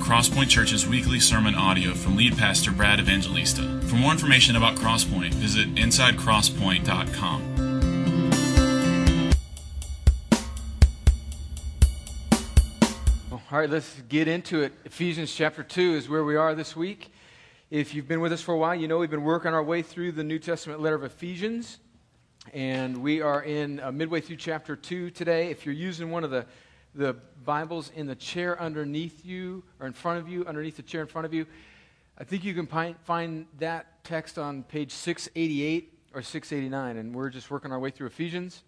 Crosspoint Church's weekly sermon audio from lead pastor Brad Evangelista. For more information about Crosspoint, visit insidecrosspoint.com. All right, let's get into it. Ephesians chapter 2 is where we are this week. If you've been with us for a while, you know we've been working our way through the New Testament letter of Ephesians. And we are in uh, midway through chapter 2 today. If you're using one of the, the Bibles in the chair underneath you, or in front of you, underneath the chair in front of you, I think you can find, that text on page 688 or 689. And we're just working our way through Ephesians.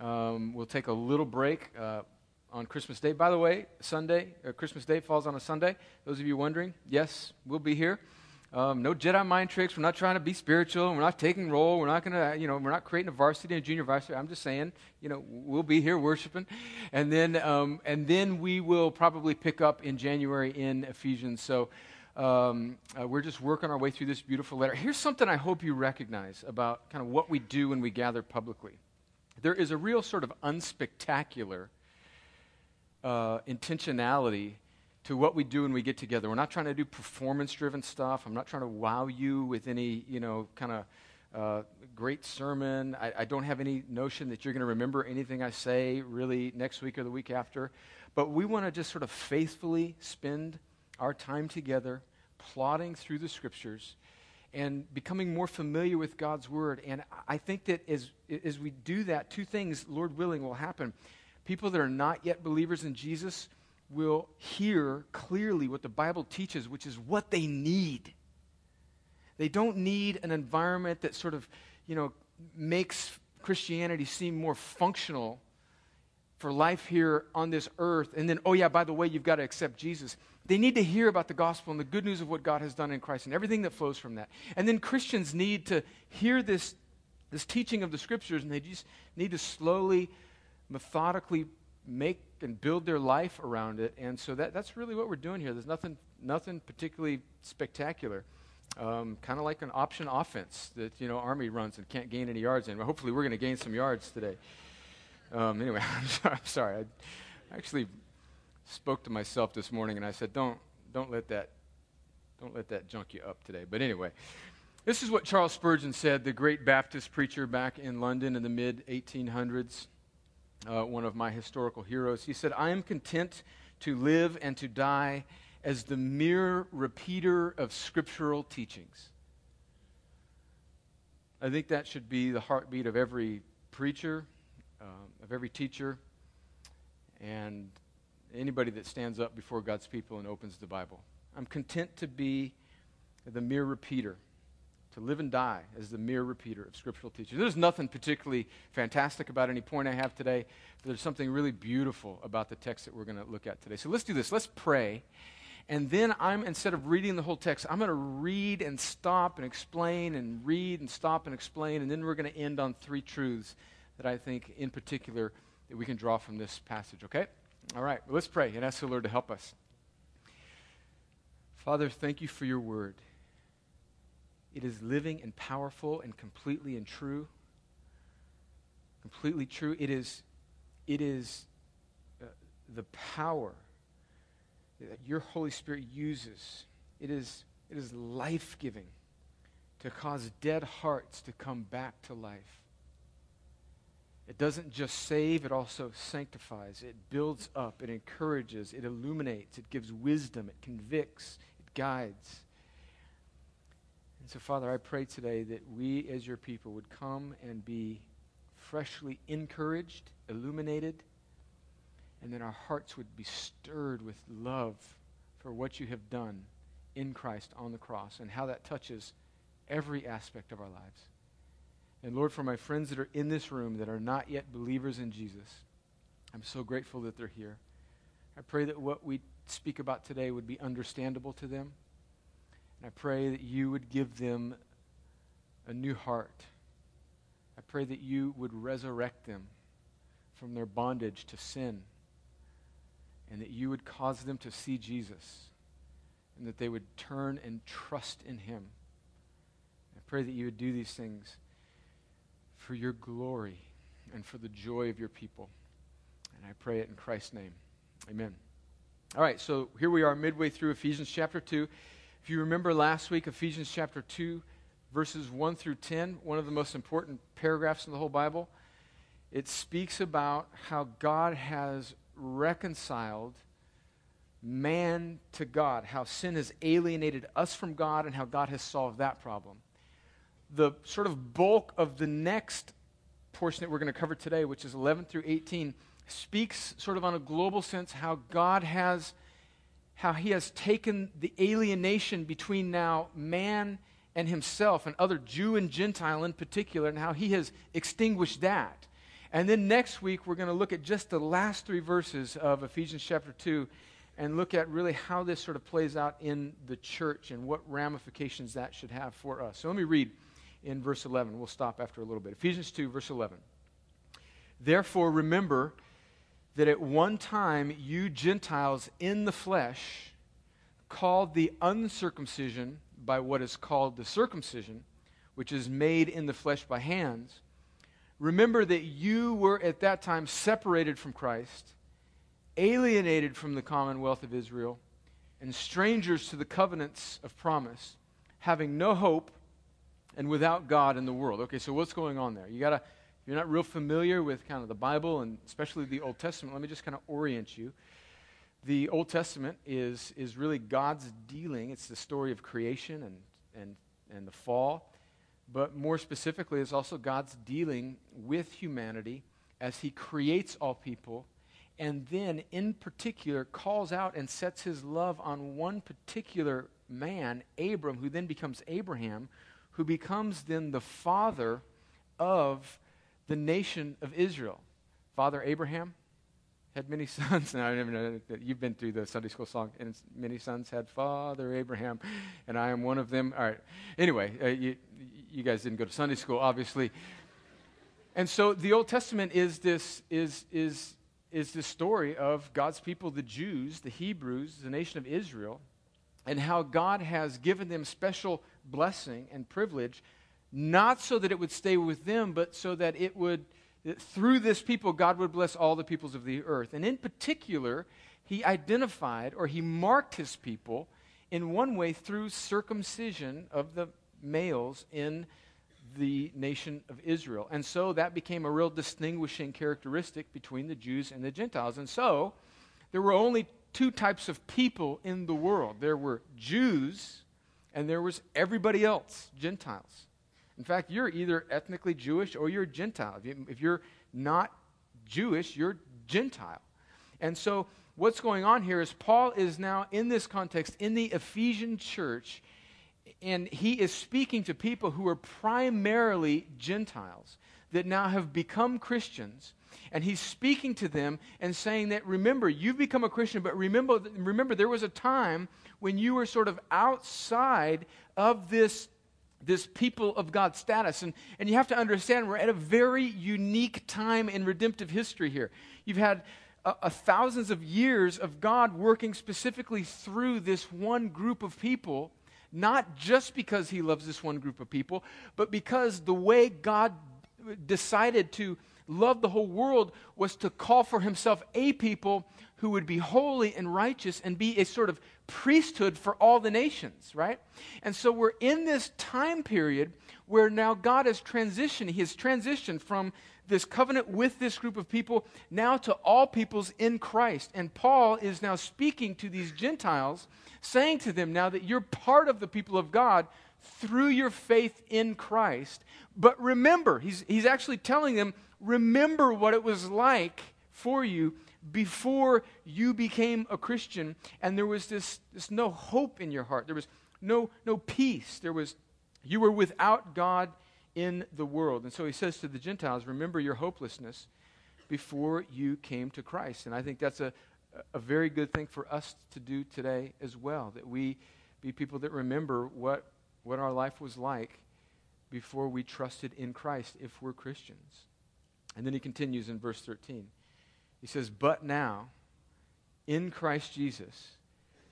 Um, we'll take a little break uh, on Christmas Day. By the way, Sunday, uh, Christmas Day falls on a Sunday. Those of you wondering, yes, we'll be here. Um, no Jedi mind tricks. We're not trying to be spiritual. We're not taking roll. We're not going to, you know, we're not creating a varsity and junior varsity. I'm just saying, you know, we'll be here worshiping, and then um, and then we will probably pick up in January in Ephesians. So um, uh, we're just working our way through this beautiful letter. Here's something I hope you recognize about kind of what we do when we gather publicly. There is a real sort of unspectacular uh, intentionality to what we do when we get together. We're not trying to do performance driven stuff. I'm not trying to wow you with any, you know, kind of uh, great sermon. I, I, don't have any notion that you're going to remember anything I say really next week or the week after. But we want to just sort of faithfully spend our time together, plodding through the scriptures and becoming more familiar with God's word. And I think that as, as we do that, two things, Lord willing, will happen. People that are not yet believers in Jesus will hear clearly what the Bible teaches, which is what they need. They don't need an environment that sort of, you know, makes Christianity seem more functional for life here on this earth. And then, oh, yeah, by the way, you've got to accept Jesus. They need to hear about the gospel and the good news of what God has done in Christ and everything that flows from that. And then Christians need to hear this, this teaching of the scriptures, and they just need to slowly, methodically make and build their life around it. And so that, that's really what we're doing here. There's nothing, nothing particularly spectacular. Um, kind of like an option offense that you know Army runs and can't gain any yards in. Well, hopefully, we're going to gain some yards today. Um, anyway, I'm sorry. I'm sorry. I actually spoke to myself this morning and I said, "Don't, don't let that, don't let that junk you up today." But anyway, this is what Charles Spurgeon said, the great Baptist preacher back in London in the mid 1800s uh, one of my historical heroes. He said, I am content to live and to die as the mere repeater of scriptural teachings. I think that should be the heartbeat of every preacher, um, of every teacher, and anybody that stands up before God's people and opens the Bible. I'm content to be the mere repeater to live and die as the mere repeater of scriptural teaching. There's nothing particularly fantastic about any point I have today, but there's something really beautiful about the text that we're going to look at today. So let's do this. Let's pray. And then I'm, instead of reading the whole text, I'm going to read and stop and explain and read and stop and explain. And then we're going to end on three truths that I think, in particular, that we can draw from this passage, okay? All right, well, let's pray and ask the Lord to help us. Father, thank you for your word. It is living and powerful and completely and true. Completely true. It is, it is uh, the power that your Holy Spirit uses. It is, it is life giving to cause dead hearts to come back to life. It doesn't just save, it also sanctifies. It builds up, it encourages, it illuminates, it gives wisdom, it convicts, it guides. So, Father, I pray today that we as your people would come and be freshly encouraged, illuminated, and that our hearts would be stirred with love for what you have done in Christ on the cross and how that touches every aspect of our lives. And Lord, for my friends that are in this room that are not yet believers in Jesus, I'm so grateful that they're here. I pray that what we speak about today would be understandable to them and I pray that you would give them a new heart. I pray that you would resurrect them from their bondage to sin and that you would cause them to see Jesus and that they would turn and trust in him. I pray that you would do these things for your glory and for the joy of your people. And I pray it in Christ's name. Amen. All right, so here we are midway through Ephesians chapter 2. If you remember last week, Ephesians chapter 2, verses 1 through 10, one of the most important paragraphs in the whole Bible, it speaks about how God has reconciled man to God, how sin has alienated us from God, and how God has solved that problem. The sort of bulk of the next portion that we're going to cover today, which is 11 through 18, speaks sort of on a global sense how God has how he has taken the alienation between now man and himself and other Jew and Gentile in particular and how he has extinguished that. And then next week we're going to look at just the last 3 verses of Ephesians chapter 2 and look at really how this sort of plays out in the church and what ramifications that should have for us. So let me read in verse 11. We'll stop after a little bit. Ephesians 2 verse 11. Therefore remember that at one time you Gentiles in the flesh, called the uncircumcision by what is called the circumcision, which is made in the flesh by hands, remember that you were at that time separated from Christ, alienated from the commonwealth of Israel, and strangers to the covenants of promise, having no hope and without God in the world. Okay, so what's going on there? You got to if you're not real familiar with kind of the Bible and especially the Old Testament, let me just kind of orient you. The Old Testament is, is really God's dealing. It's the story of creation and, and, and the fall. But more specifically, it's also God's dealing with humanity as he creates all people and then, in particular, calls out and sets his love on one particular man, Abram, who then becomes Abraham, who becomes then the father of the nation of Israel. Father Abraham had many sons. Now, I never know that you've been through the Sunday school song, and many sons had Father Abraham, and I am one of them. All right. Anyway, uh, you, you guys didn't go to Sunday school, obviously. And so the Old Testament is this, is, is, is this story of God's people, the Jews, the Hebrews, the nation of Israel, and how God has given them special blessing and privilege not so that it would stay with them, but so that it would, that through this people, God would bless all the peoples of the earth. And in particular, he identified or he marked his people in one way through circumcision of the males in the nation of Israel. And so that became a real distinguishing characteristic between the Jews and the Gentiles. And so there were only two types of people in the world there were Jews and there was everybody else, Gentiles. In fact, you're either ethnically Jewish or you're Gentile. If, you, are not Jewish, you're Gentile. And so, what's going on here is Paul is now in this context in the Ephesian church, and he is speaking to people who are primarily Gentiles that now have become Christians. And he's speaking to them and saying that, remember, you've become a Christian, but remember, remember there was a time when you were sort of outside of this this people of God status. And, and you have to understand, we're at a very unique time in redemptive history here. You've had a, a thousands of years of God working specifically through this one group of people, not just because he loves this one group of people, but because the way God decided to love the whole world was to call for himself a people who would be holy and righteous and be a sort of priesthood for all the nations, right? And so we're in this time period where now God has transitioned. He has transitioned from this covenant with this group of people now to all peoples in Christ. And Paul is now speaking to these Gentiles, saying to them now that you're part of the people of God through your faith in Christ. But remember, he's, he's actually telling them, remember what it was like for you before you became a Christian, and there was this, this no hope in your heart. There was no, no peace. There was, you were without God in the world. And so he says to the Gentiles, remember your hopelessness before you came to Christ. And I think that's a, a very good thing for us to do today as well, that we be people that remember what, what our life was like before we trusted in Christ if we're Christians. And then he continues in verse 13. He says, But now, in Christ Jesus,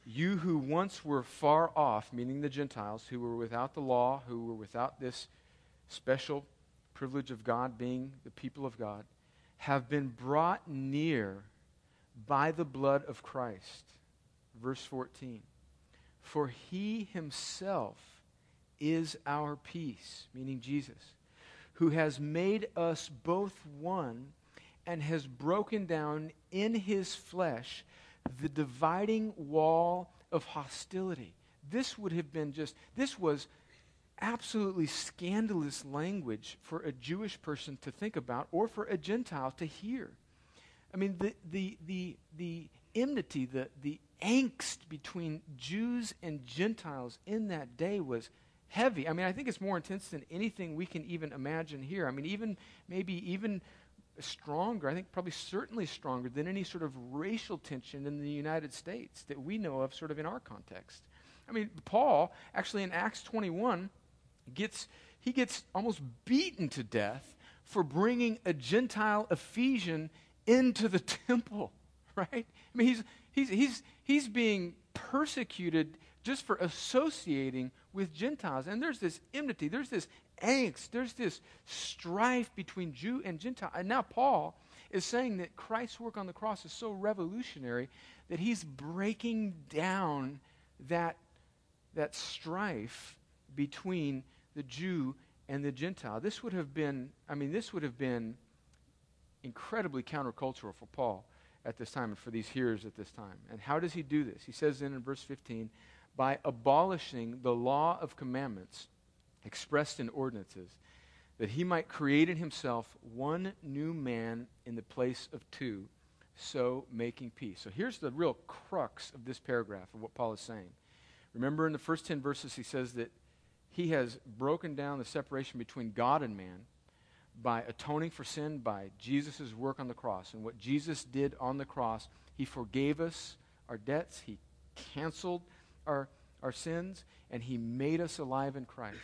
you who once were far off, meaning the Gentiles, who were without the law, who were without this special privilege of God being the people of God, have been brought near by the blood of Christ. verse 14. For he himself is our peace, meaning Jesus, who has made us both one and has broken down in his flesh the dividing wall of hostility. This would have been just, this was absolutely scandalous language for a Jewish person to think about or for a Gentile to hear. I mean, the, the, the, the enmity, the, the angst between Jews and Gentiles in that day was heavy. I mean, I think it's more intense than anything we can even imagine here. I mean, even maybe even stronger, I think probably certainly stronger than any sort of racial tension in the United States that we know of, sort of in our context. I mean, Paul, actually in Acts 21, gets, he gets almost beaten to death for bringing a Gentile Ephesian into the temple, right? I mean, he's, he's, he's, he's being persecuted just for associating with Gentiles. And there's this enmity, there's this angst, there's this strife between Jew and Gentile. And now Paul is saying that Christ's work on the cross is so revolutionary that he's breaking down that, that strife between the Jew and the Gentile. This would have been, I mean, this would have been incredibly countercultural for Paul at this time and for these hearers at this time. And how does he do this? He says then in verse 15, by abolishing the law of commandments expressed in ordinances, that he might create in himself one new man in the place of two, so making peace. So here's the real crux of this paragraph of what Paul is saying. Remember in the first 10 verses, he says that he has broken down the separation between God and man by atoning for sin by Jesus' work on the cross. And what Jesus did on the cross, he forgave us our debts, he canceled our, our sins, and he made us alive in Christ.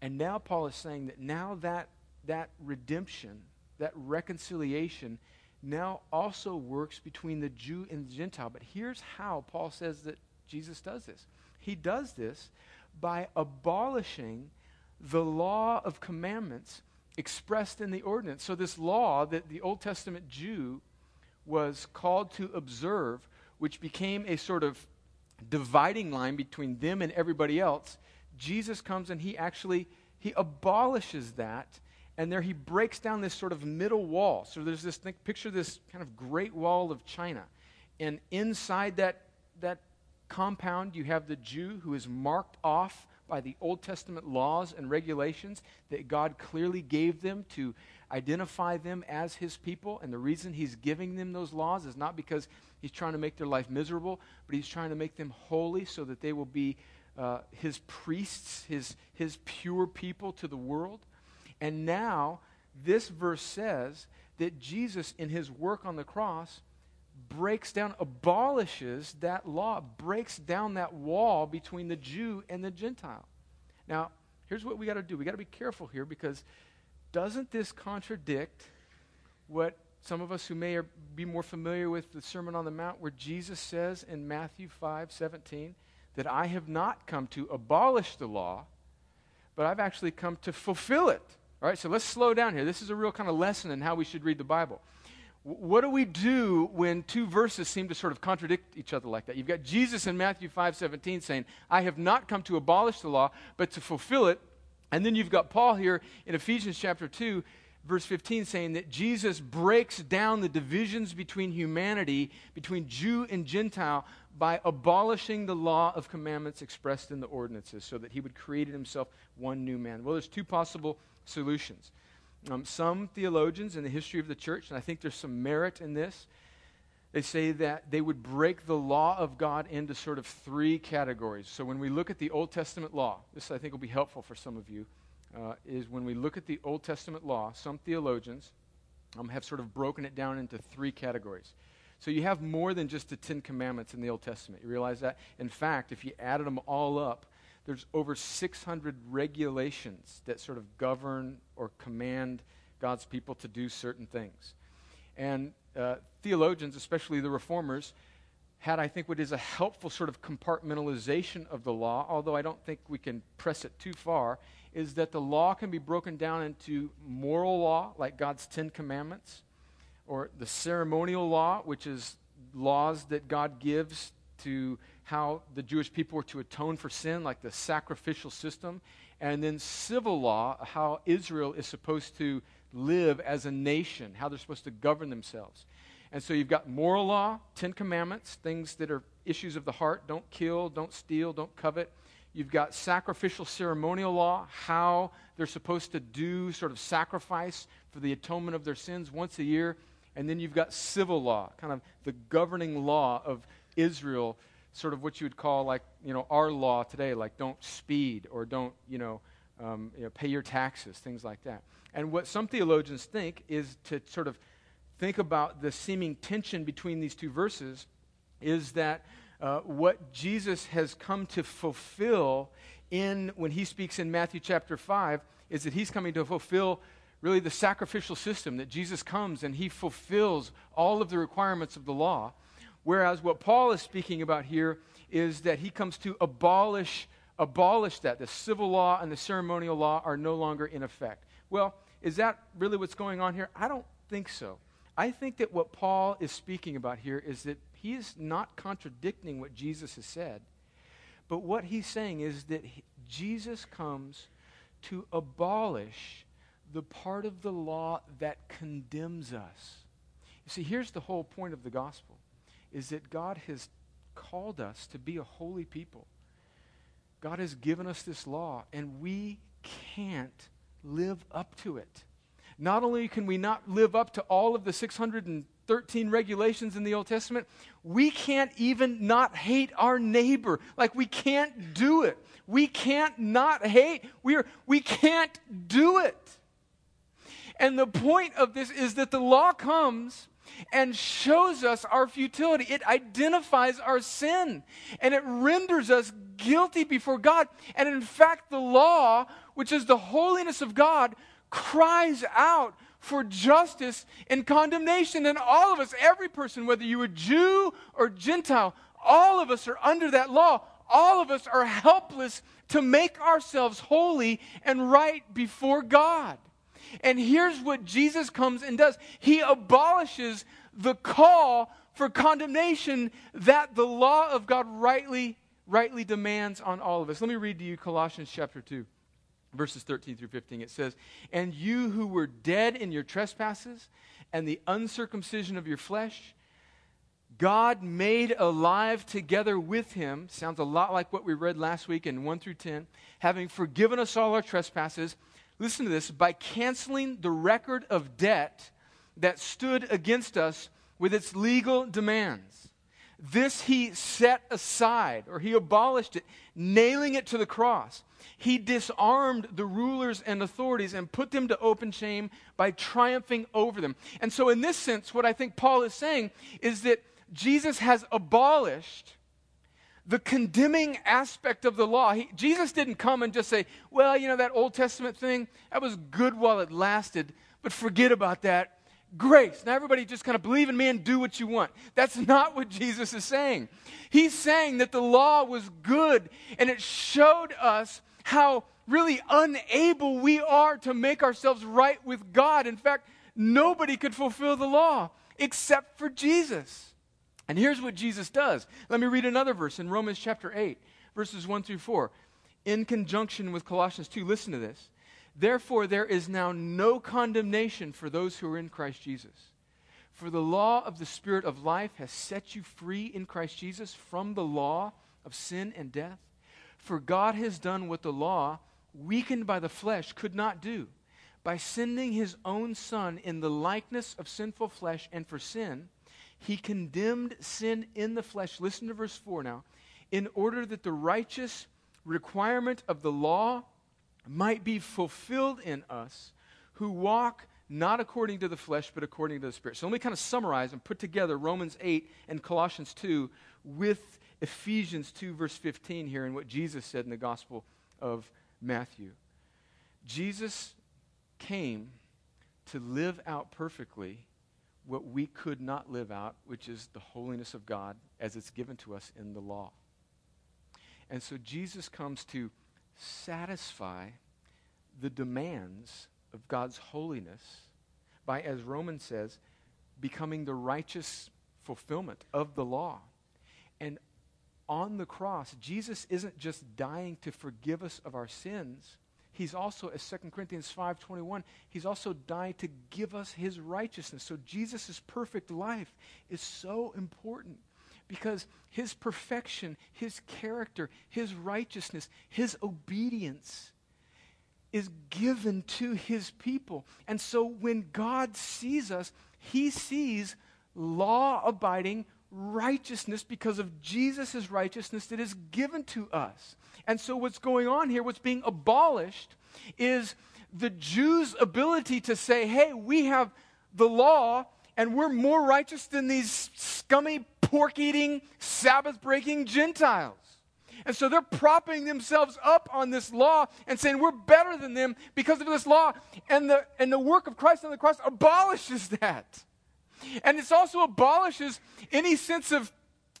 And now Paul is saying that now that, that redemption, that reconciliation, now also works between the Jew and the Gentile. But here's how Paul says that Jesus does this. He does this by abolishing the law of commandments expressed in the ordinance. So, this law that the Old Testament Jew was called to observe, which became a sort of dividing line between them and everybody else, Jesus comes and he actually he abolishes that and there he breaks down this sort of middle wall. So there's this think, picture this kind of great wall of China. And inside that that compound you have the Jew who is marked off by the Old Testament laws and regulations that God clearly gave them to identify them as his people. And the reason he's giving them those laws is not because he's trying to make their life miserable, but he's trying to make them holy so that they will be uh, his priests, his, his pure people to the world. And now, this verse says that Jesus, in his work on the cross, breaks down, abolishes that law, breaks down that wall between the Jew and the Gentile. Now, here's what we got to do. We got to be careful here because doesn't this contradict what some of us who may be more familiar with the Sermon on the Mount, where Jesus says in Matthew 5 17, that I have not come to abolish the law, but I've actually come to fulfill it. All right, so let's slow down here. This is a real kind of lesson in how we should read the Bible. What do we do when two verses seem to sort of contradict each other like that? You've got Jesus in Matthew 5 17 saying, I have not come to abolish the law, but to fulfill it. And then you've got Paul here in Ephesians chapter 2, verse 15, saying that Jesus breaks down the divisions between humanity, between Jew and Gentile, by abolishing the law of commandments expressed in the ordinances, so that he would create in himself one new man. Well, there's two possible solutions. Um, some theologians in the history of the church, and I think there's some merit in this, they say that they would break the law of God into sort of three categories. So when we look at the Old Testament law, this I think will be helpful for some of you, uh, is when we look at the Old Testament law, some theologians um, have sort of broken it down into three categories. So you have more than just the Ten Commandments in the Old Testament. You realize that? In fact, if you added them all up, there's over 600 regulations that sort of govern or command God's people to do certain things. And uh, theologians, especially the reformers, had, I think, what is a helpful sort of compartmentalization of the law, although I don't think we can press it too far, is that the law can be broken down into moral law, like God's Ten Commandments, or the ceremonial law, which is laws that God gives to how the Jewish people were to atone for sin, like the sacrificial system, and then civil law, how Israel is supposed to live as a nation, how they're supposed to govern themselves. And so you've got moral law, Ten Commandments, things that are issues of the heart don't kill, don't steal, don't covet. You've got sacrificial ceremonial law, how they're supposed to do sort of sacrifice for the atonement of their sins once a year. And then you've got civil law, kind of the governing law of Israel, sort of what you would call like, you know, our law today, like don't speed or don't, you know, um, you know, pay your taxes, things like that. And what some theologians think is to sort of think about the seeming tension between these two verses is that uh, what Jesus has come to fulfill in when he speaks in Matthew chapter 5 is that he's coming to fulfill really the sacrificial system that Jesus comes and he fulfills all of the requirements of the law. Whereas what Paul is speaking about here is that he comes to abolish abolish that. The civil law and the ceremonial law are no longer in effect well is that really what's going on here I don't think so I think that what Paul is speaking about here is that he is not contradicting what Jesus has said, but what he's saying is that Jesus comes to abolish the part of the law that condemns us. You see, here's the whole point of the gospel is that God has called us to be a holy people. God has given us this law, and we can't live up to it. Not only can we not live up to all of the 613 regulations in the Old Testament, we can't even not hate our neighbor. Like we can't do it. We can't not hate. We, are, we can't do it. And the point of this is that the law comes and shows us our futility. It identifies our sin and it renders us guilty before God. And in fact, the law, which is the holiness of God, cries out for justice and condemnation. And all of us, every person, whether you were Jew or Gentile, all of us are under that law. All of us are helpless to make ourselves holy and right before God. And here's what Jesus comes and does He abolishes the call for condemnation that the law of God rightly, rightly demands on all of us. Let me read to you Colossians chapter 2 verses 13 through 15, it says, And you who were dead in your trespasses and the uncircumcision of your flesh, God made alive together with him. Sounds a lot like what we read last week in 1 through 10. Having forgiven us all our trespasses, listen to this, by canceling the record of debt that stood against us with its legal demands. This he set aside, or he abolished it, nailing it to the cross he disarmed the rulers and authorities and put them to open shame by triumphing over them. And so, in this sense, what I think Paul is saying is that Jesus has abolished the condemning aspect of the law. He, Jesus didn't come and just say, well, you know, that Old Testament thing, that was good while it lasted, but forget about that. Grace. Now, everybody just kind of believe in me and do what you want. That's not what Jesus is saying. He's saying that the law was good and it showed us how really unable we are to make ourselves right with God. In fact, nobody could fulfill the law except for Jesus. And here's what Jesus does. Let me read another verse in Romans chapter 8, verses 1 through 4. In conjunction with Colossians 2, listen to this. Therefore, there is now no condemnation for those who are in Christ Jesus. For the law of the Spirit of life has set you free in Christ Jesus from the law of sin and death. For God has done what the law, weakened by the flesh, could not do. By sending his own Son in the likeness of sinful flesh and for sin, he condemned sin in the flesh. Listen to verse 4 now. In order that the righteous requirement of the law might be fulfilled in us who walk not according to the flesh, but according to the Spirit. So let me kind of summarize and put together Romans 8 and Colossians 2 with Ephesians 2, verse 15 here, and what Jesus said in the Gospel of Matthew. Jesus came to live out perfectly what we could not live out, which is the holiness of God as it's given to us in the law. And so Jesus comes to satisfy the demands of God's holiness by, as Romans says, becoming the righteous fulfillment of the law. And on the cross, Jesus isn't just dying to forgive us of our sins. He's also, as 2 Corinthians 5.21, he's also dying to give us his righteousness. So Jesus' perfect life is so important because his perfection, his character, his righteousness, his obedience is given to his people. And so when God sees us, he sees law abiding righteousness because of Jesus' righteousness that is given to us. And so what's going on here, what's being abolished, is the Jews' ability to say, hey, we have the law and we're more righteous than these scummy, pork eating, Sabbath breaking Gentiles. And so they're propping themselves up on this law and saying we're better than them because of this law. And the, and the work of Christ on the cross abolishes that. And it also abolishes any sense of,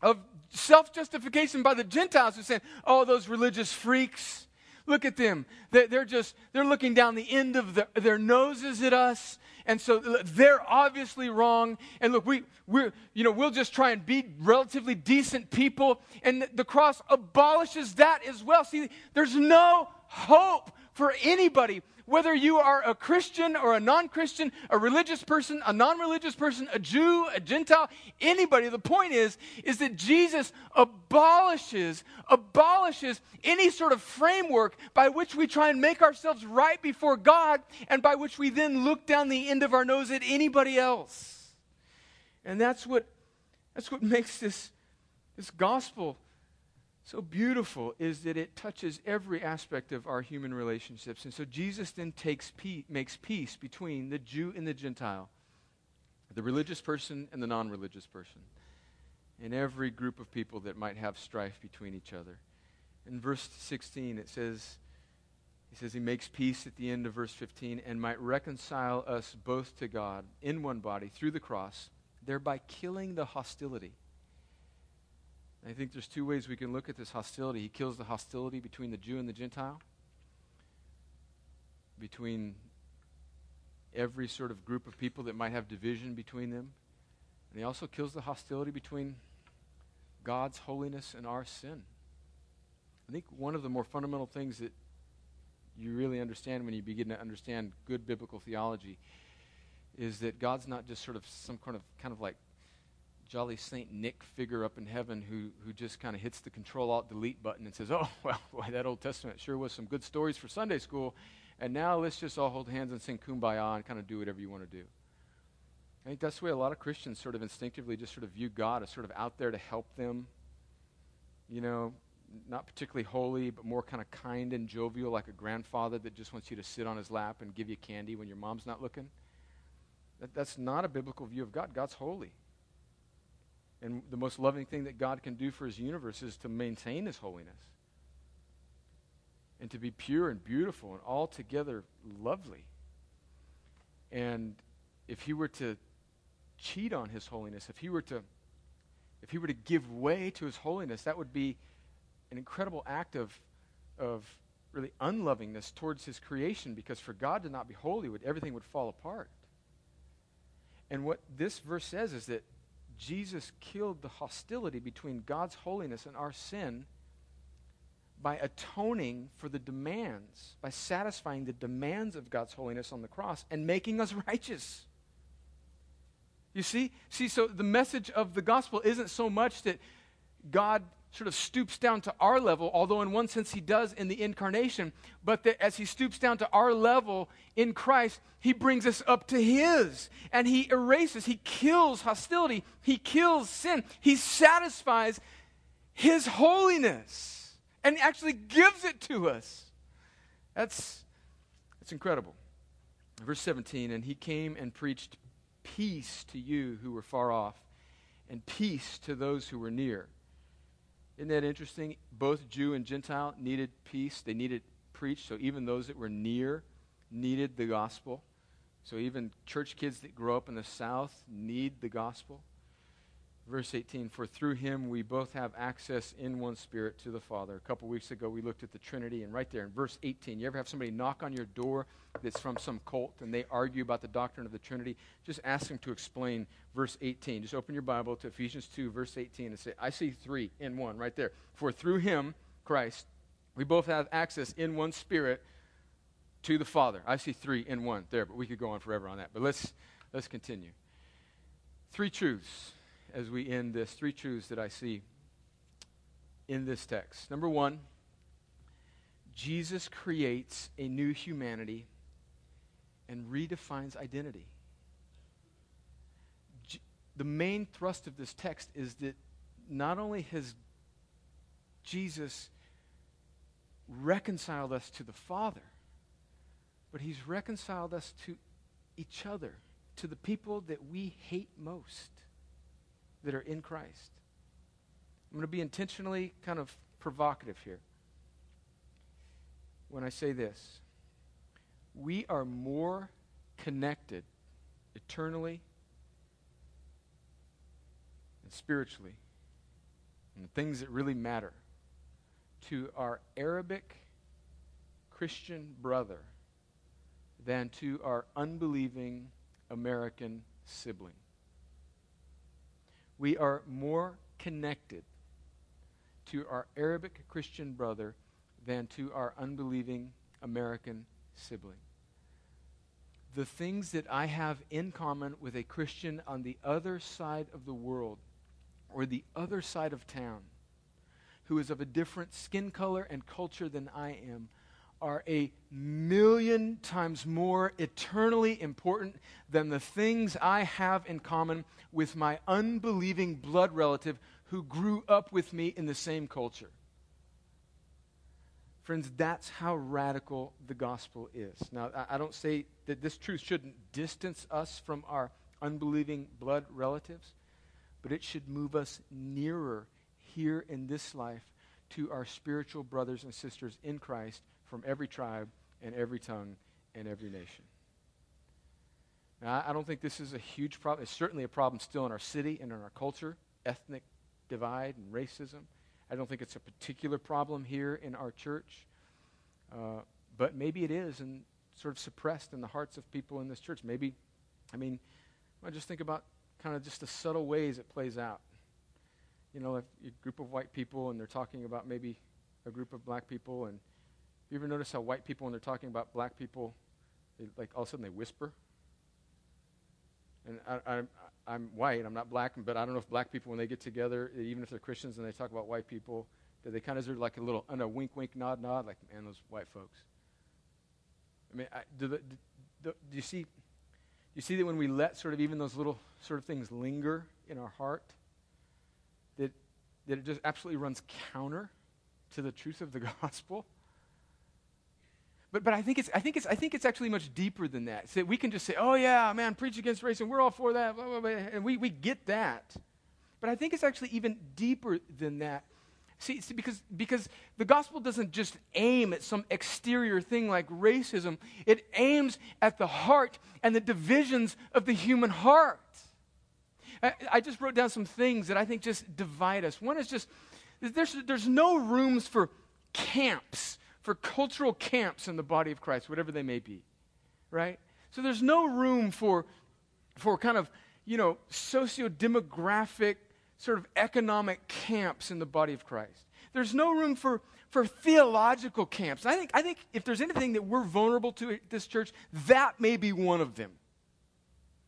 of self justification by the Gentiles who say, oh, those religious freaks. Look at them. They're just, they're looking down the end of the, their noses at us. And so they're obviously wrong. And look, we, we're, you know, we'll just try and be relatively decent people. And the cross abolishes that as well. See, there's no hope for anybody whether you are a Christian or a non Christian, a religious person, a non religious person, a Jew, a Gentile, anybody. The point is, is that Jesus abolishes, abolishes any sort of framework by which we try and make ourselves right before God and by which we then look down the end of our nose at anybody else. And that's what, that's what makes this, this gospel so beautiful is that it touches every aspect of our human relationships. And so Jesus then takes peace, makes peace between the Jew and the Gentile, the religious person and the non religious person, and every group of people that might have strife between each other. In verse 16, it says, he says he makes peace at the end of verse 15 and might reconcile us both to God in one body through the cross, thereby killing the hostility. I think there's two ways we can look at this hostility. He kills the hostility between the Jew and the Gentile, between every sort of group of people that might have division between them. And he also kills the hostility between God's holiness and our sin. I think one of the more fundamental things that you really understand when you begin to understand good biblical theology is that God's not just sort of some kind of kind of like jolly Saint Nick figure up in heaven who, who just kind of hits the Control Alt Delete button and says, "Oh well, boy, that Old Testament sure was some good stories for Sunday school, and now let's just all hold hands and sing Kumbaya and kind of do whatever you want to do." I think that's the way a lot of Christians sort of instinctively just sort of view God as sort of out there to help them. You know, not particularly holy, but more kind of kind and jovial, like a grandfather that just wants you to sit on his lap and give you candy when your mom's not looking. That, that's not a biblical view of God. God's holy. And the most loving thing that God can do for his universe is to maintain his holiness and to be pure and beautiful and altogether lovely. And if he were to cheat on his holiness, if he were to if he were to give way to his holiness, that would be an incredible act of, of really unlovingness towards his creation because for God to not be holy, would, everything would fall apart. And what this verse says is that Jesus killed the hostility between God's holiness and our sin by atoning for the demands, by satisfying the demands of God's holiness on the cross and making us righteous. You see? See, so the message of the gospel isn't so much that God sort of stoops down to our level, although in one sense he does in the incarnation, but that as he stoops down to our level in Christ, he brings us up to his. And he erases, he kills hostility, he kills sin, he satisfies his holiness and actually gives it to us. That's, that's incredible. Verse 17, and he came and preached peace to you who were far off, and peace to those who were near. Isn't that interesting? Both Jew and Gentile needed peace. They needed preached. So even those that were near needed the gospel. So even church kids that grow up in the South need the gospel. Verse 18 For through him we both have access in one spirit to the Father. A couple weeks ago we looked at the Trinity, and right there in verse 18, you ever have somebody knock on your door that's from some cult and they argue about the doctrine of the Trinity? Just ask them to explain verse 18. Just open your Bible to Ephesians 2, verse 18, and say, I see three in one right there. For through him, Christ, we both have access in one spirit to the Father. I see three in one there, but we could go on forever on that. But let's, let's continue. Three truths as we end this. Three truths that I see in this text. Number one, Jesus creates a new humanity and redefines identity. the main thrust of this text is that not only has Jesus reconciled us to the Father, but he's reconciled us to each other, to the people that we hate most that are in Christ. I'm going to be intentionally kind of provocative here when I say this. We are more connected eternally and spiritually, and the things that really matter, to our Arabic Christian brother than to our unbelieving American sibling. We are more connected to our Arabic Christian brother than to our unbelieving American sibling. The things that I have in common with a Christian on the other side of the world or the other side of town who is of a different skin color and culture than I am are a million times more eternally important than the things I have in common with my unbelieving blood relative who grew up with me in the same culture. Friends, that's how radical the gospel is. Now, I don't say that this truth shouldn't distance us from our unbelieving blood relatives, but it should move us nearer here in this life to our spiritual brothers and sisters in Christ from every tribe and every tongue and every nation. Now, I don't think this is a huge problem. It's certainly a problem still in our city and in our culture ethnic divide and racism. I don't think it's a particular problem here in our church. Uh, but maybe it is and sort of suppressed in the hearts of people in this church. Maybe, I mean, I just think about kind of just the subtle ways it plays out. You know, if a group of white people and they're talking about maybe a group of black people and you ever notice how white people, when they're talking about black people, they, like all of a sudden they whisper? And I, am I'm white, I'm not black, but I don't know if black people, when they get together, even if they're Christians and they talk about white people, do they kind of do like a little, a wink, wink, nod, nod, like, man, those white folks. I mean, I, do, the, do, do you see? Do you see that when we let sort of even those little sort of things linger in our heart, that, that it just absolutely runs counter to the truth of the gospel? But, but I, think it's, I, think it's, I think it's actually much deeper than that. So we can just say, oh, yeah, man, preach against race, and we're all for that, blah, blah, blah, and we, we get that. But I think it's actually even deeper than that. See, see, because, because the gospel doesn't just aim at some exterior thing like racism, it aims at the heart and the divisions of the human heart. I, I just wrote down some things that I think just divide us. One is just there's, there's no rooms for camps for cultural camps in the body of Christ, whatever they may be, right? So there's no room for, for kind of, you know, socio-demographic, sort of economic camps in the body of Christ. There's no room for, for theological camps. I think, I think if there's anything that we're vulnerable to at this church, that may be one of them.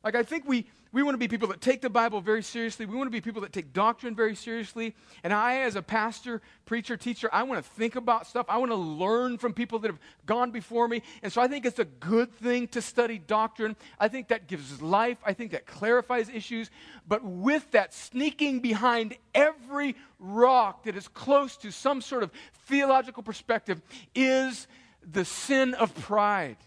Like, I think we, we want to be people that take the Bible very seriously. We want to be people that take doctrine very seriously. And I, as a pastor, preacher, teacher, I want to think about stuff. I want to learn from people that have gone before me. And so I think it's a good thing to study doctrine. I think that gives life. I think that clarifies issues. But with that, sneaking behind every rock that is close to some sort of theological perspective is the sin of pride.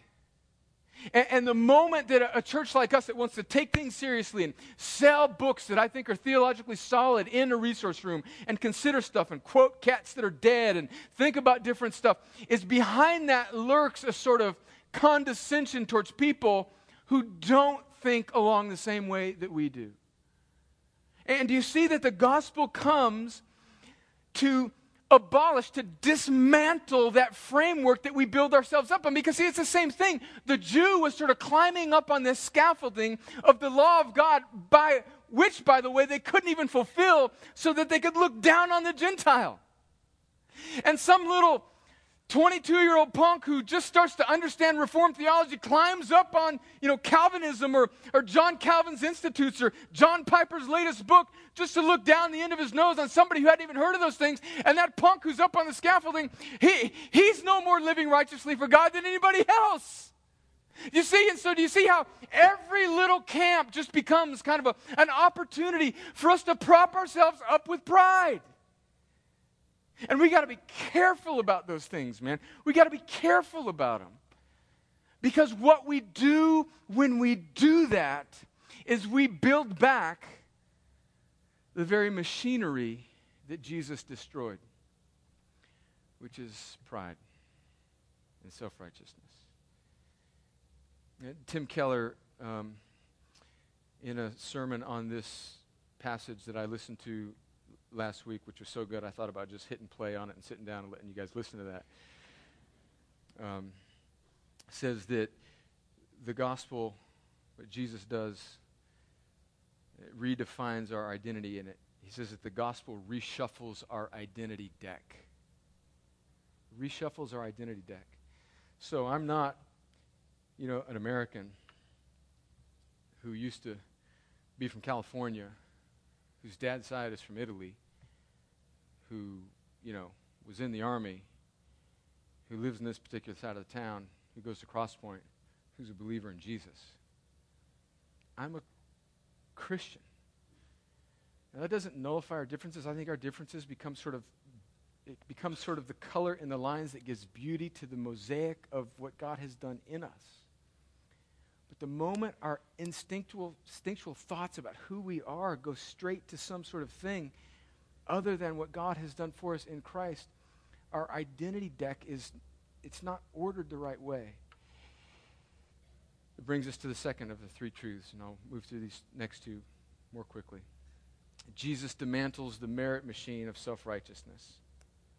And, and, the moment that a, a church like us that wants to take things seriously and sell books that I think are theologically solid in a resource room and consider stuff and quote cats that are dead and think about different stuff, is behind that lurks a sort of condescension towards people who don't think along the same way that we do. And do you see that the gospel comes to abolish, to dismantle that framework that we build ourselves up on. Because, see, it's the same thing. The Jew was sort of climbing up on this scaffolding of the law of God, by which, by the way, they couldn't even fulfill so that they could look down on the Gentile. And some little 22 year old punk who just starts to understand Reformed theology climbs up on, you know, Calvinism or, or John Calvin's Institutes or John Piper's latest book just to look down the end of his nose on somebody who hadn't even heard of those things. And that punk who's up on the scaffolding, he, he's no more living righteously for God than anybody else. You see, and so do you see how every little camp just becomes kind of a, an opportunity for us to prop ourselves up with pride? And we got to be careful about those things, man. We got to be careful about them. Because what we do when we do that is we build back the very machinery that Jesus destroyed, which is pride and self righteousness. Tim Keller, um, in a sermon on this passage that I listened to last week, which was so good, I thought about just hitting play on it and sitting down and letting you guys listen to that. Um, says that the gospel, what Jesus does, it redefines our identity in it. He says that the gospel reshuffles our identity deck. Reshuffles our identity deck. So I'm not, you know, an American who used to be from California, whose dad's side is from Italy, who, you know, was in the army, who lives in this particular side of the town, who goes to Crosspoint, who's a believer in Jesus. I'm a Christian. Now, that doesn't nullify our differences. I think our differences become sort of it becomes sort of the color in the lines that gives beauty to the mosaic of what God has done in us. But the moment our instinctual, instinctual thoughts about who we are go straight to some sort of thing other than what God has done for us in Christ, our identity deck is it's not ordered the right way. It brings us to the second of the three truths, and I'll move through these next two more quickly. Jesus dismantles the merit machine of self righteousness,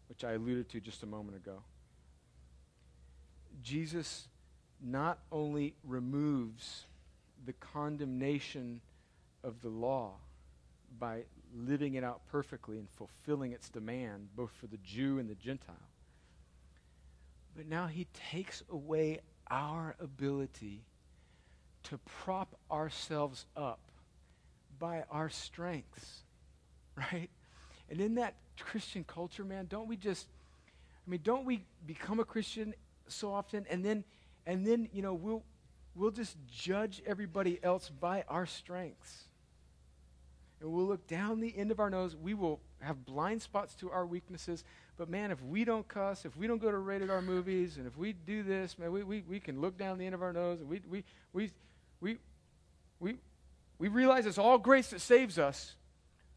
which I alluded to just a moment ago. Jesus not only removes the condemnation of the law by living it out perfectly and fulfilling its demand, both for the Jew and the Gentile. But now he takes away our ability to prop ourselves up by our strengths, right? And in that Christian culture, man, don't we just, I mean, don't we become a Christian so often and then, and then, you know, we'll, we'll just judge everybody else by our strengths and we'll look down the end of our nose. We will have blind spots to our weaknesses. But man, if we don't cuss, if we don't go to rated R movies, and if we do this, man, we, we, we can look down the end of our nose and we, we, we, we, we, we realize it's all grace that saves us.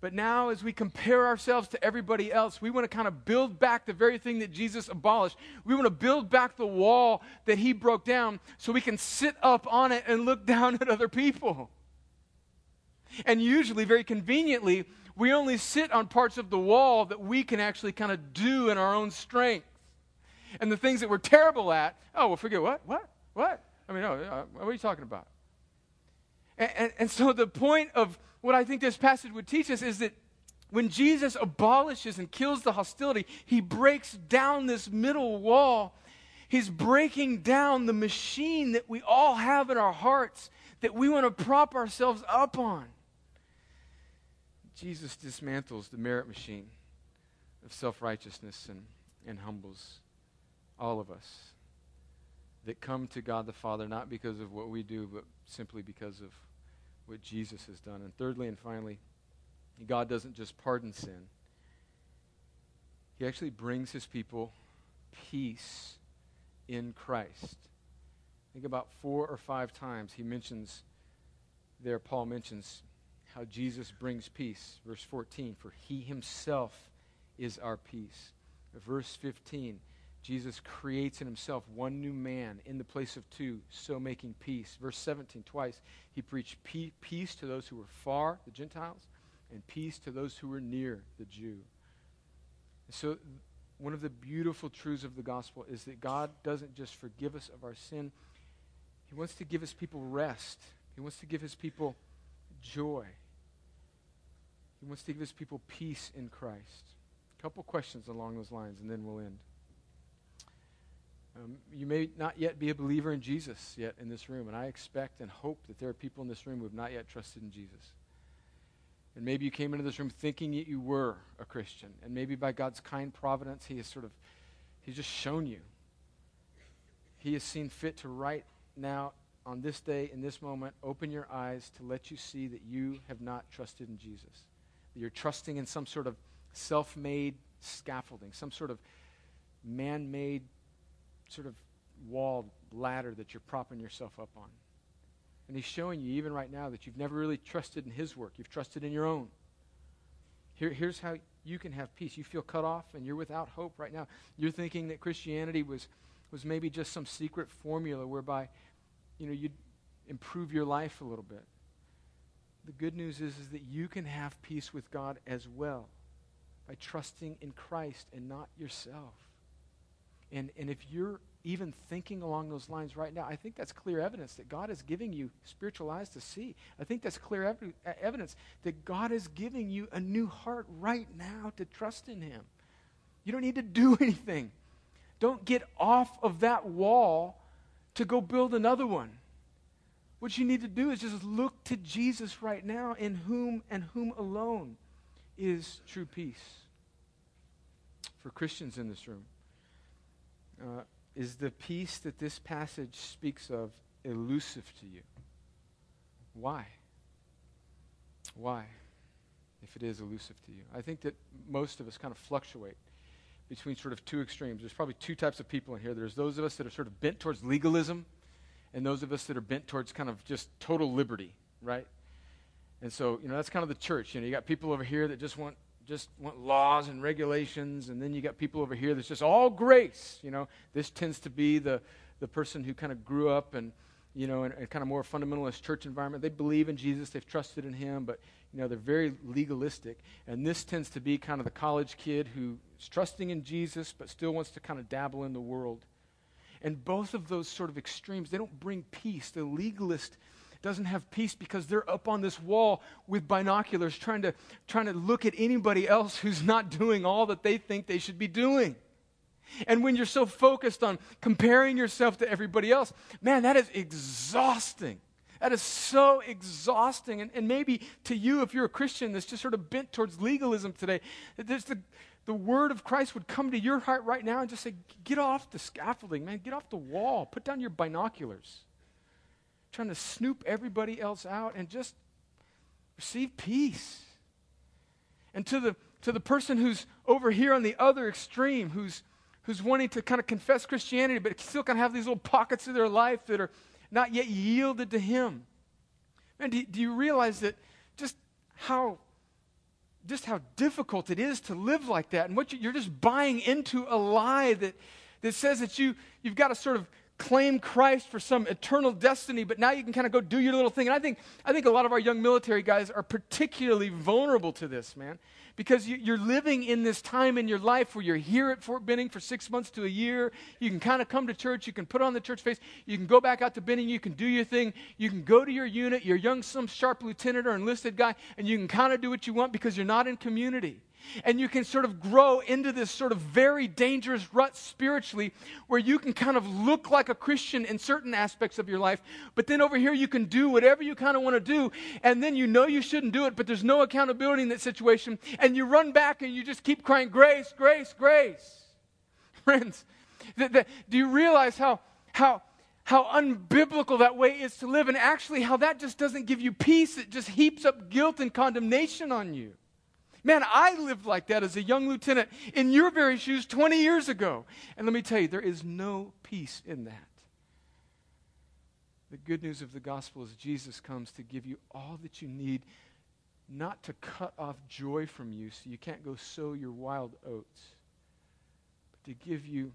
But now, as we compare ourselves to everybody else, we want to kind of build back the very thing that Jesus abolished. We want to build back the wall that he broke down so we can sit up on it and look down at other people. And usually, very conveniently, we only sit on parts of the wall that we can actually kind of do in our own strength. And the things that we're terrible at, oh, well, forget what? What? What? I mean, oh, uh, what are you talking about? And, and, and so, the point of what I think this passage would teach us is that when Jesus abolishes and kills the hostility, he breaks down this middle wall. He's breaking down the machine that we all have in our hearts that we want to prop ourselves up on. Jesus dismantles the merit machine of self righteousness and, and humbles all of us that come to God the Father not because of what we do, but simply because of what Jesus has done. And thirdly and finally, God doesn't just pardon sin, He actually brings His people peace in Christ. I think about four or five times he mentions there, Paul mentions how Jesus brings peace. Verse 14, for he himself is our peace. Verse 15, Jesus creates in himself one new man in the place of two, so making peace. Verse 17, twice, he preached peace to those who were far, the Gentiles, and peace to those who were near the Jew. So, one of the beautiful truths of the gospel is that God doesn't just forgive us of our sin, He wants to give His people rest. He wants to give His people joy. He wants to give His people peace in Christ. A couple questions along those lines, and then we'll end. Um, you may not yet be a believer in Jesus yet in this room, and I expect and hope that there are people in this room who have not yet trusted in Jesus. And maybe you came into this room thinking that you were a Christian, and maybe by God's kind providence, He has sort of, He's just shown you. He has seen fit to right now, on this day, in this moment, open your eyes to let you see that you have not trusted in Jesus. You're trusting in some sort of self made scaffolding, some sort of man made sort of walled ladder that you're propping yourself up on. And he's showing you, even right now, that you've never really trusted in his work. You've trusted in your own. Here, here's how you can have peace. You feel cut off and you're without hope right now. You're thinking that Christianity was, was maybe just some secret formula whereby, you know, you'd improve your life a little bit. The good news is, is that you can have peace with God as well by trusting in Christ and not yourself. And, and if you're even thinking along those lines right now, I think that's clear evidence that God is giving you spiritual eyes to see. I think that's clear ev- uh, evidence that God is giving you a new heart right now to trust in Him. You don't need to do anything. Don't get off of that wall to go build another one. What you need to do is just look to Jesus right now, in whom and whom alone is true peace. For Christians in this room, uh, is the peace that this passage speaks of elusive to you? Why? Why, if it is elusive to you? I think that most of us kind of fluctuate between sort of two extremes. There's probably two types of people in here. There's those of us that are sort of bent towards legalism, and those of us that are bent towards kind of just total liberty, right? And so, you know, that's kind of the church. You know, you got people over here that just want just want laws and regulations, and then you got people over here that's just all grace. You know, this tends to be the the person who kind of grew up and you know in a kind of more fundamentalist church environment. They believe in Jesus, they've trusted in Him, but you know they're very legalistic. And this tends to be kind of the college kid who's trusting in Jesus but still wants to kind of dabble in the world. And both of those sort of extremes, they don't bring peace. The legalist doesn't have peace because they're up on this wall with binoculars trying to, trying to look at anybody else who's not doing all that they think they should be doing. And when you're so focused on comparing yourself to everybody else, man, that is exhausting. That is so exhausting. And, and maybe to you, if you're a Christian that's just sort of bent towards legalism today, there's the, the word of Christ would come to your heart right now and just say, get off the scaffolding, man. Get off the wall. Put down your binoculars trying to snoop everybody else out and just receive peace. And to the, to the person who's over here on the other extreme, who's, who's wanting to kind of confess Christianity, but still kind of have these little pockets of their life that are not yet yielded to Him. Man, do, do you realize that just how just how difficult it is to live like that and what you, you're just buying into a lie that, that says that you, you've got to sort of claim Christ for some eternal destiny, but now you can kind of go do your little thing. And I think, I think a lot of our young military guys are particularly vulnerable to this, man, because you, are living in this time in your life where you're here at Fort Benning for six months to a year. You can kind of come to church, you can put on the church face, you can go back out to Benning, you can do your thing, you can go to your unit, you're young, some sharp lieutenant or enlisted guy, and you can kind of do what you want because you're not in community. And you can sort of grow into this sort of very dangerous rut spiritually where you can kind of look like a Christian in certain aspects of your life, but then over here you can do whatever you kind of want to do, and then you know you shouldn't do it, but there's no accountability in that situation, and you run back and you just keep crying, Grace, grace, grace. Friends, th- th- do you realize how, how, how unbiblical that way is to live, and actually how that just doesn't give you peace? It just heaps up guilt and condemnation on you. Man, I lived like that as a young lieutenant in your very shoes 20 years ago. And let me tell you, there is no peace in that. The good news of the gospel is Jesus comes to give you all that you need, not to cut off joy from you so you can't go sow your wild oats, but to give you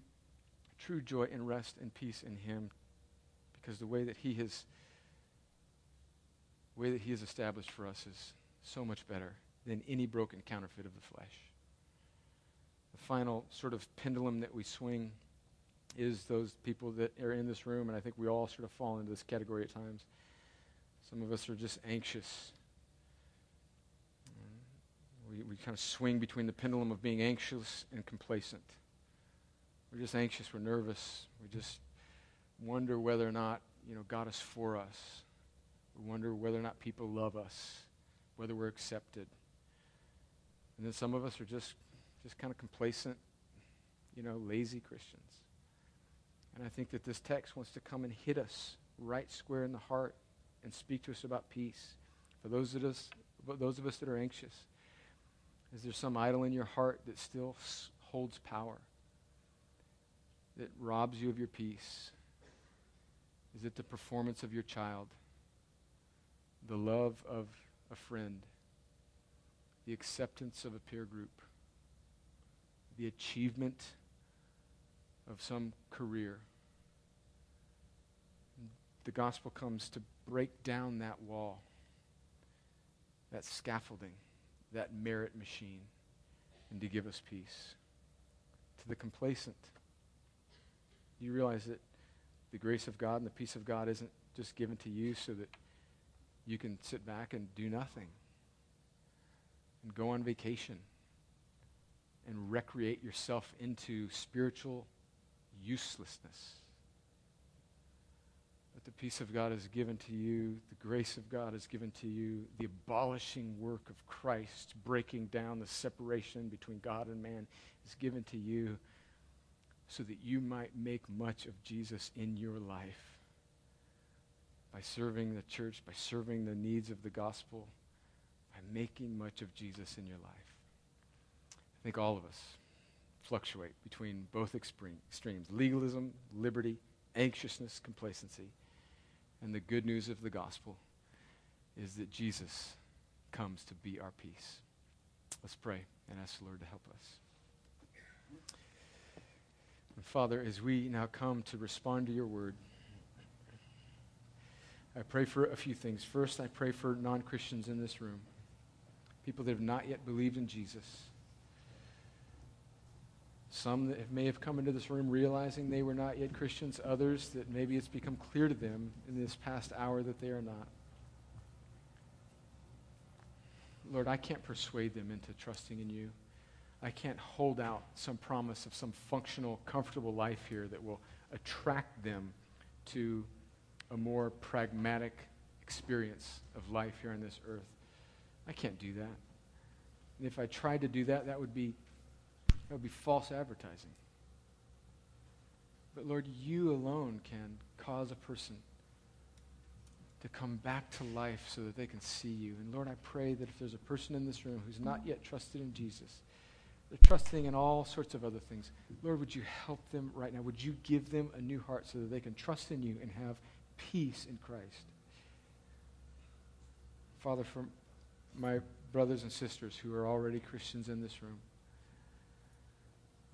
true joy and rest and peace in Him because the way that He has, way that He has established for us is so much better than any broken counterfeit of the flesh. The final sort of pendulum that we swing is those people that are in this room, and I think we all sort of fall into this category at times. Some of us are just anxious. We, we kind of swing between the pendulum of being anxious and complacent. We're just anxious, we're nervous, we just wonder whether or not, you know, God is for us. We wonder whether or not people love us, whether we're accepted. And then some of us are just, just kind of complacent, you know, lazy Christians. And I think that this text wants to come and hit us right square in the heart and speak to us about peace. For those of us, those of us that are anxious, is there some idol in your heart that still holds power, that robs you of your peace? Is it the performance of your child, the love of a friend, the acceptance of a peer group, the achievement of some career? The gospel comes to break down that wall, that scaffolding, that merit machine, and to give us peace. To the complacent, you realize that the grace of God and the peace of God isn't just given to you so that you can sit back and do nothing and go on vacation and recreate yourself into spiritual uselessness. But the peace of God is given to you, the grace of God is given to you, the abolishing work of Christ, breaking down the separation between God and man, is given to you so that you might make much of Jesus in your life by serving the church, by serving the needs of the gospel, making much of Jesus in your life. I think all of us fluctuate between both extremes legalism, liberty, anxiousness, complacency. And the good news of the gospel is that Jesus comes to be our peace. Let's pray and ask the Lord to help us. And Father, as we now come to respond to your word, I pray for a few things. First, I pray for non Christians in this room, people that have not yet believed in Jesus. Some that may have come into this room realizing they were not yet Christians, others that maybe it's become clear to them in this past hour that they are not. Lord, I can't persuade them into trusting in you. I can't hold out some promise of some functional, comfortable life here that will attract them to a more pragmatic experience of life here on this earth. I can't do that. And if I tried to do that, that would be that would be false advertising. But Lord, you alone can cause a person to come back to life so that they can see you. And Lord, I pray that if there's a person in this room who's not yet trusted in Jesus, they're trusting in all sorts of other things. Lord, would you help them right now? Would you give them a new heart so that they can trust in you and have peace in Christ? Father, for my brothers and sisters who are already Christians in this room,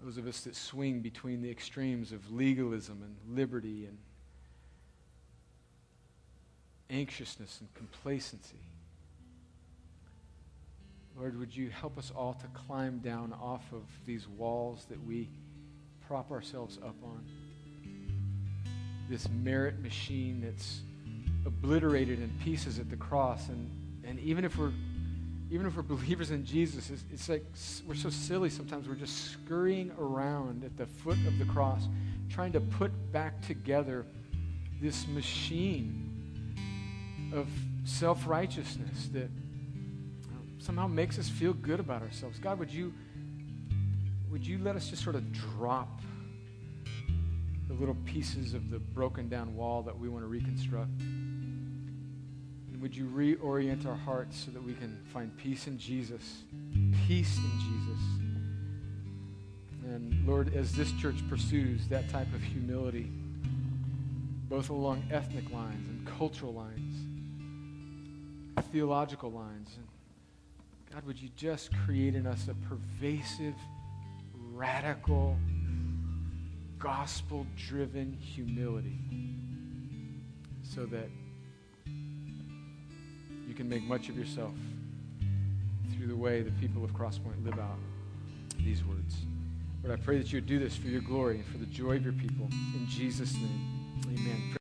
those of us that swing between the extremes of legalism and liberty and anxiousness and complacency. Lord, would you help us all to climb down off of these walls that we prop ourselves up on? This merit machine that's obliterated in pieces at the cross. And, and even if we're even if we're believers in Jesus, it's, it's like we're so silly sometimes. We're just scurrying around at the foot of the cross, trying to put back together this machine of self righteousness that uh, somehow makes us feel good about ourselves. God, would you, would you let us just sort of drop the little pieces of the broken down wall that we want to reconstruct? Would you reorient our hearts so that we can find peace in Jesus? Peace in Jesus. And Lord, as this church pursues that type of humility, both along ethnic lines and cultural lines, theological lines, and God, would you just create in us a pervasive, radical, gospel driven humility so that you can make much of yourself through the way the people of Crosspoint live out these words. Lord, I pray that you would do this for your glory and for the joy of your people. In Jesus' name, amen.